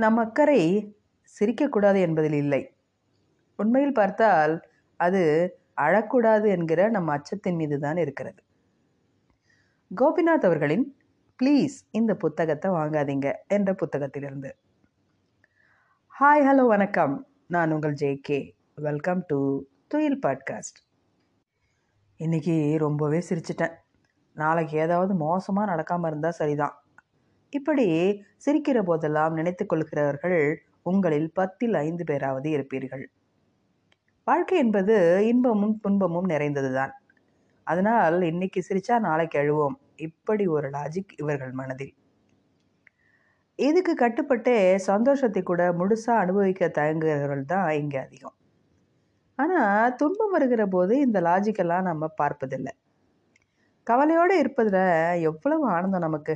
நம் அக்கறை சிரிக்கக்கூடாது என்பதில் இல்லை. உண்மையில் பார்த்தால் அது அழக்கூடாது என்கிற நம் அச்சத்தின் மீது தான் இருக்கிறது. கோபிநாத் அவர்களின் ப்ளீஸ் இந்த புத்தகத்தை வாங்காதீங்க என்ற புத்தகத்திலிருந்து. ஹாய் ஹலோ வணக்கம். நான் உங்கள் J K. Welcome to Thuyil podcast இன்றைக்கி ரொம்பவே சிரிச்சிட்டேன். நாளைக்கு ஏதாவது மோசமாக நடக்காமல் இருந்தால் சரிதான். இப்படி சிரிக்கிற போதெல்லாம் நினைத்து கொள்கிறவர்கள் உங்களில் பத்தில் ஐந்து பேராவது இருப்பீர்கள். வாழ்க்கை என்பது இன்பமும் துன்பமும் நிறைந்தது தான் அதனால் இன்னைக்கு சிரிச்சா நாளைக்கு அழுவோம். இப்படி ஒரு லாஜிக் இவர்கள் மனதில். இதுக்கு கட்டுப்பட்டே சந்தோஷத்தை கூட முழுசாக அனுபவிக்க தயங்குகிறவர்கள் தான் இங்கே அதிகம். ஆனால் துன்பம் வருகிற போது இந்த லாஜிக்கெல்லாம் நம்ம பார்ப்பதில்லை. கவலையோடு இருப்பதில் எவ்வளவு ஆனந்தம் நமக்கு.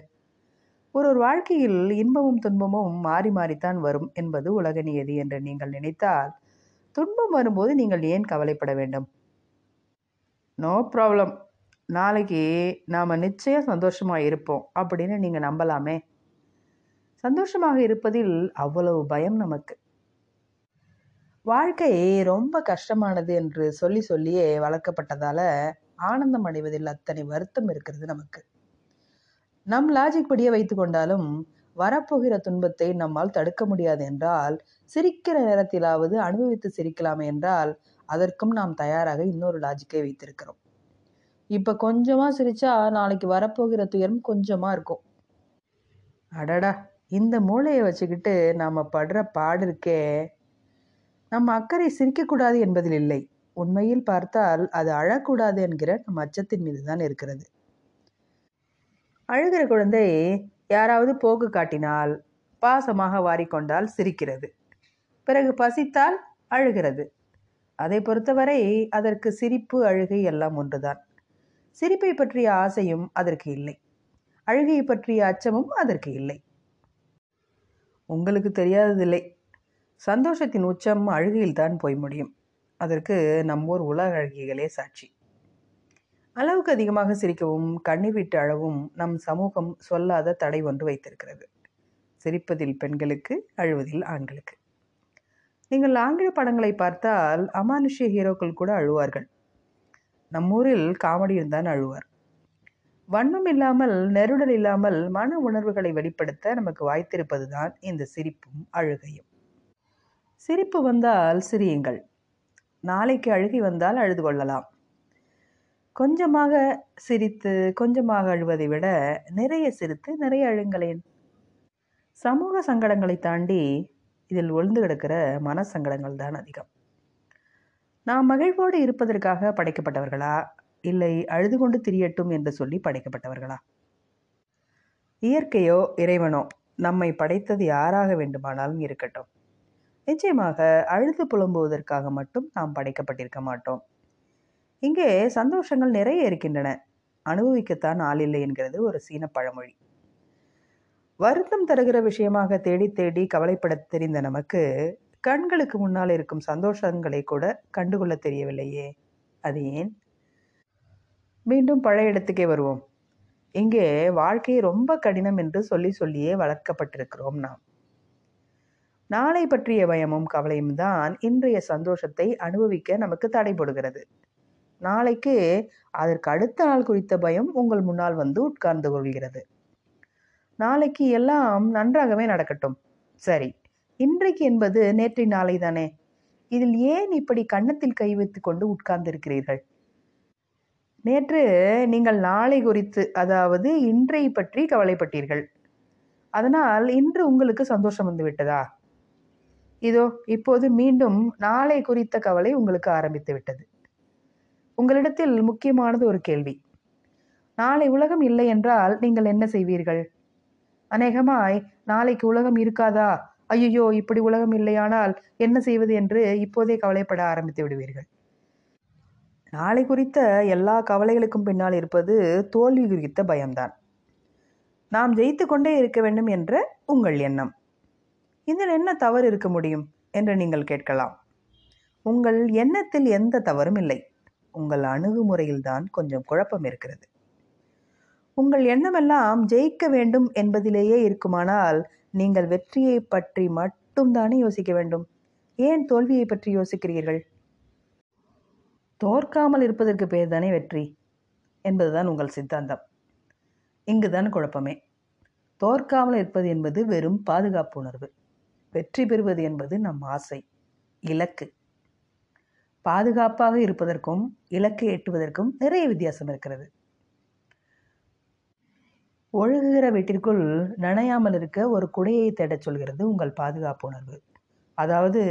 ஒரு ஒரு வாழ்க்கையில் இன்பமும் துன்பமும் மாறி மாறித்தான் வரும் என்பது உலக நியதி என்று நீங்கள் நினைத்தால் துன்பம் வரும்போது நீங்கள் ஏன் கவலைப்பட வேண்டும்? நோ ப்ராப்ளம் நாளைக்கு நாம் நிச்சயம் சந்தோஷமாக இருப்போம் அப்படின்னு நீங்கள் நம்பலாமே. சந்தோஷமாக இருப்பதில் அவ்வளவு பயம் நமக்கு. வாழ்க்கை ரொம்ப கஷ்டமானது என்று சொல்லி சொல்லியே வளர்க்கப்பட்டதால் ஆனந்தம் அடைவதில் அத்தனை வருத்தம் இருக்கிறது நமக்கு. நம் லாஜிக் படியே வைத்து கொண்டாலும் வரப்போகிற துன்பத்தை நம்மால் தடுக்க முடியாது என்றால் சிரிக்கிற நேரத்திலாவது அனுபவித்து சிரிக்கலாம் என்றால் அதற்கும் நாம் தயாராக இன்னொரு லாஜிக்கை வைத்திருக்கிறோம். இப்போ கொஞ்சமாக சிரிச்சா நாளைக்கு வரப்போகிற துயரம் கொஞ்சமாக இருக்கும். அடடா இந்த மூளையை வச்சுக்கிட்டு நாம் படுற பாடு இருக்கே. நம்ம அக்கறை சிரிக்கக்கூடாது என்பதில் இல்லை. உண்மையில் பார்த்தால் அது அழக்கூடாது என்கிற நம் அச்சத்தின் மீது தான் இருக்கிறது. அழுகிற குழந்தை யாராவது போக்கு காட்டினால் பாசமாக வாரிக்கொண்டால் சிரிக்கிறது. பிறகு பசித்தால் அழுகிறது. அதை பொறுத்தவரை அதற்கு சிரிப்பு அழுகை எல்லாம் ஒன்றுதான். சிரிப்பை பற்றிய ஆசையும் அதற்கு இல்லை. அழுகையை பற்றிய அச்சமும் அதற்கு இல்லை. உங்களுக்கு தெரியாததில்லை. சந்தோஷத்தின் உச்சம் அழுகையில் தான் போய் முடியும். அதற்கு நம்மோர் உலக அழகிகளே சாட்சி. அளவுக்கு அதிகமாக சிரிக்கவும் கண்ணீர் விட்டு அழவும் நம் சமூகம் சொல்லாத தடை ஒன்று வைத்திருக்கிறது. சிரிப்பதில் பெண்களுக்கு அழுவதில் ஆண்களுக்கு. நீங்கள் ஆங்கில படங்களை பார்த்தால் அமானுஷ்ய ஹீரோக்கள் கூட அழுவார்கள். நம்மூரில் காமெடியில் தான் அழுவார். வன்மம் இல்லாமல் நெருடல் இல்லாமல் மன உணர்வுகளை வெளிப்படுத்த நமக்கு வாய்த்திருப்பது தான் இந்த சிரிப்பும் அழுகையும். சிரிப்பு வந்தால் சிரியுங்கள். நாளைக்கு அழுகை வந்தால் அழுது கொள்ளலாம். கொஞ்சமாக சிரித்து கொஞ்சமாக அழுவதை விட நிறைய சிரித்து நிறைய அழுங்களேன். சமூக சங்கடங்களை தாண்டி இதில் ஒளிந்து கிடக்கிற மன சங்கடங்கள் தான் அதிகம். நாம் மகிழ்வோடு இருப்பதற்காக படைக்கப்பட்டவர்களா? இல்லை அழுது கொண்டு திரியட்டும் என்று சொல்லி படைக்கப்பட்டவர்களா? இயற்கையோ இறைவனோ நம்மை படைத்தது யாராக வேண்டுமானாலும் இருக்கட்டும். நிச்சயமாக அழுது புலம்புவதற்காக மட்டும் நாம் படைக்கப்பட்டிருக்க மாட்டோம். இங்கே சந்தோஷங்கள் நிறைய இருக்கின்றன. அனுபவிக்கத்தான் ஆள் இல்லை என்கிறது ஒரு சீன பழமொழி. வருத்தம் தருகிற விஷயமாக தேடி தேடி கவலைப்பட தெரிந்த நமக்கு கண்களுக்கு முன்னால் இருக்கும் சந்தோஷங்களை கூட கண்டுகொள்ள தெரியவில்லையே. அது ஏன்? மீண்டும் பழைய இடத்துக்கே வருவோம். இங்கே வாழ்க்கை ரொம்ப கடினம் என்று சொல்லி சொல்லியே வளர்க்கப்பட்டிருக்கிறோம் நாம். நாளை பற்றிய பயமும் கவலையும் தான் இன்றைய சந்தோஷத்தை அனுபவிக்க நமக்கு தடைபடுகிறது நாளைக்கு அதற்கு அடுத்த நாள் குறித்த பயம் உங்கள் முன்னால் வந்து உட்கார்ந்து கொள்கிறது. நாளைக்கு எல்லாம் நன்றாகவே நடக்கட்டும். சரி இன்றைக்கு என்பது நேற்றை நாளை தானே? இதில் ஏன் இப்படி கன்னத்தில் கை வைத்து கொண்டு உட்கார்ந்திருக்கிறீர்கள்? நேற்று நீங்கள் நாளை குறித்து அதாவது இன்றை பற்றி கவலைப்பட்டீர்கள். அதனால் இன்று உங்களுக்கு சந்தோஷம் வந்து விட்டதா? இதோ இப்போது மீண்டும் நாளை குறித்த கவலை உங்களுக்கு ஆரம்பித்து விட்டது. உங்களிடத்தில் முக்கியமானது ஒரு கேள்வி. நாளை உலகம் இல்லை என்றால் நீங்கள் என்ன செய்வீர்கள்? அநேகமாய் நாளைக்கு உலகம் இருக்காதா? ஐயோ இப்படி உலகம் இல்லையானால் என்ன செய்வது என்று இப்போதே கவலைப்பட ஆரம்பித்து விடுவீர்கள். நாளை குறித்த எல்லா கவலைகளுக்கும் பின்னால் இருப்பது தோல்வி குறித்த பயம்தான். நாம் ஜெயித்து கொண்டே இருக்க வேண்டும் என்ற உங்கள் எண்ணம். இதில் என்ன தவறு இருக்க முடியும்? என்று நீங்கள் கேட்கலாம். உங்கள் எண்ணத்தில் எந்த தவறும் இல்லை. உங்கள் அணுகுமுறையில்தான் கொஞ்சம் குழப்பம் இருக்கிறது. உங்கள் எண்ணமெல்லாம் ஜெயிக்க வேண்டும் என்பதிலேயே இருக்குமானால் நீங்கள் வெற்றியை பற்றி மட்டும்தானே யோசிக்க வேண்டும். ஏன் தோல்வியை பற்றி யோசிக்கிறீர்கள்? தோற்காமல் இருப்பதற்கு பேர் தானே வெற்றி. என்பதுதான் உங்கள் சித்தாந்தம். இங்குதான் குழப்பமே. தோற்காமல் இருப்பது என்பது வெறும் பாதுகாப்பு உணர்வு. வெற்றி பெறுவது என்பது நம் ஆசை இலக்கு. பாதுகாப்பாக இருப்பதற்கும் இலக்கை எட்டுவதற்கும் நிறைய வித்தியாசம் இருக்கிறது. ஒழுகுகிற வீட்டிற்குள் நனையாமல் இருக்க ஒரு குடையை தேடச் சொல்கிறது உங்கள் பாதுகாப்பு உணர்வு அதாவது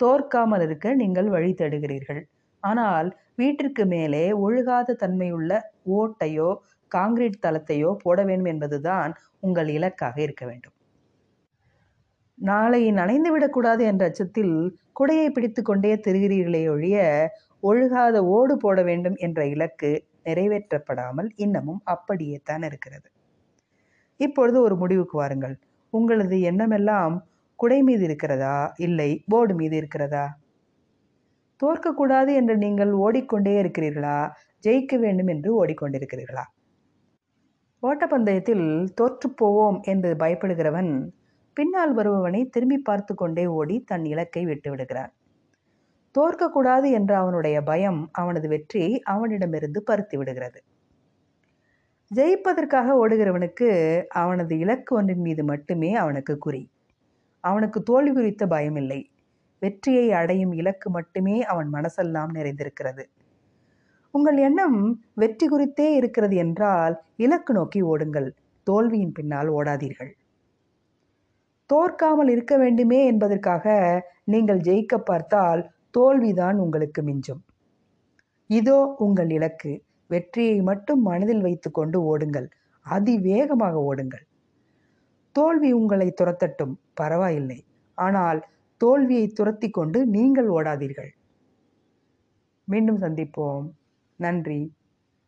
தோற்காமல் இருக்க நீங்கள் வழி தேடுகிறீர்கள். ஆனால் வீட்டிற்கு மேலே ஒழுகாத தன்மையுள்ள ஓட்டையோ காங்கிரீட் தளத்தையோ போட வேண்டும் என்பதுதான் உங்கள் இலக்காக இருக்க வேண்டும். நாளை நனைந்துவிடக்கூடாது என்ற அச்சத்தில் குடையை பிடித்து கொண்டே திரிகிறீர்களே ஒழிய ஒழுகாத ஓடு போட வேண்டும் என்ற இலக்கு நிறைவேற்றப்படாமல் இன்னமும் அப்படியே தான் இருக்கிறது. இப்பொழுது ஒரு முடிவுக்கு வாருங்கள். உங்களது எண்ணமெல்லாம் குடை மீது இருக்கிறதா? இல்லை போர்டு மீது இருக்கிறதா? தோற்கக்கூடாது என்று நீங்கள் ஓடிக்கொண்டே இருக்கிறீர்களா? ஜெயிக்க வேண்டும் என்று ஓடிக்கொண்டிருக்கிறீர்களா? ஓட்டப்பந்தயத்தில் தோற்றுப்போவோம் என்று பயப்படுகிறவன் பின்னால் வருபவனை திரும்பி பார்த்து கொண்டே ஓடி தன் இலக்கை விட்டு விடுகிறான். தோற்கக்கூடாது என்ற அவனுடைய பயம் அவனது வெற்றியை அவனிடமிருந்து பருத்தி விடுகிறது. ஜெயிப்பதற்காக ஓடுகிறவனுக்கு அவனது இலக்கு ஒன்றின் மீது மட்டுமே அவனுக்கு குறி. அவனுக்கு தோல்வி குறித்த பயமில்லை. வெற்றியை அடையும் இலக்கு மட்டுமே அவன் மனசெல்லாம் நிறைந்திருக்கிறது. உங்கள் எண்ணம் வெற்றி குறித்தே இருக்கிறது என்றால் இலக்கு நோக்கி ஓடுங்கள். தோல்வியின் பின்னால் ஓடாதீர்கள். தோற்காமல் இருக்க வேண்டுமே என்பதற்காக நீங்கள் ஜெயிக்க பார்த்தால் தோல்விதான் உங்களுக்கு மிஞ்சும். இதோ உங்கள் இலக்கு. வெற்றியை மட்டும் மனதில் வைத்துக்கொண்டு ஓடுங்கள். அதிவேகமாக ஓடுங்கள். தோல்வி உங்களை துரத்தட்டும். பரவாயில்லை. ஆனால் தோல்வியை துரத்தி கொண்டு நீங்கள் ஓடாதீர்கள். மீண்டும் சந்திப்போம். நன்றி.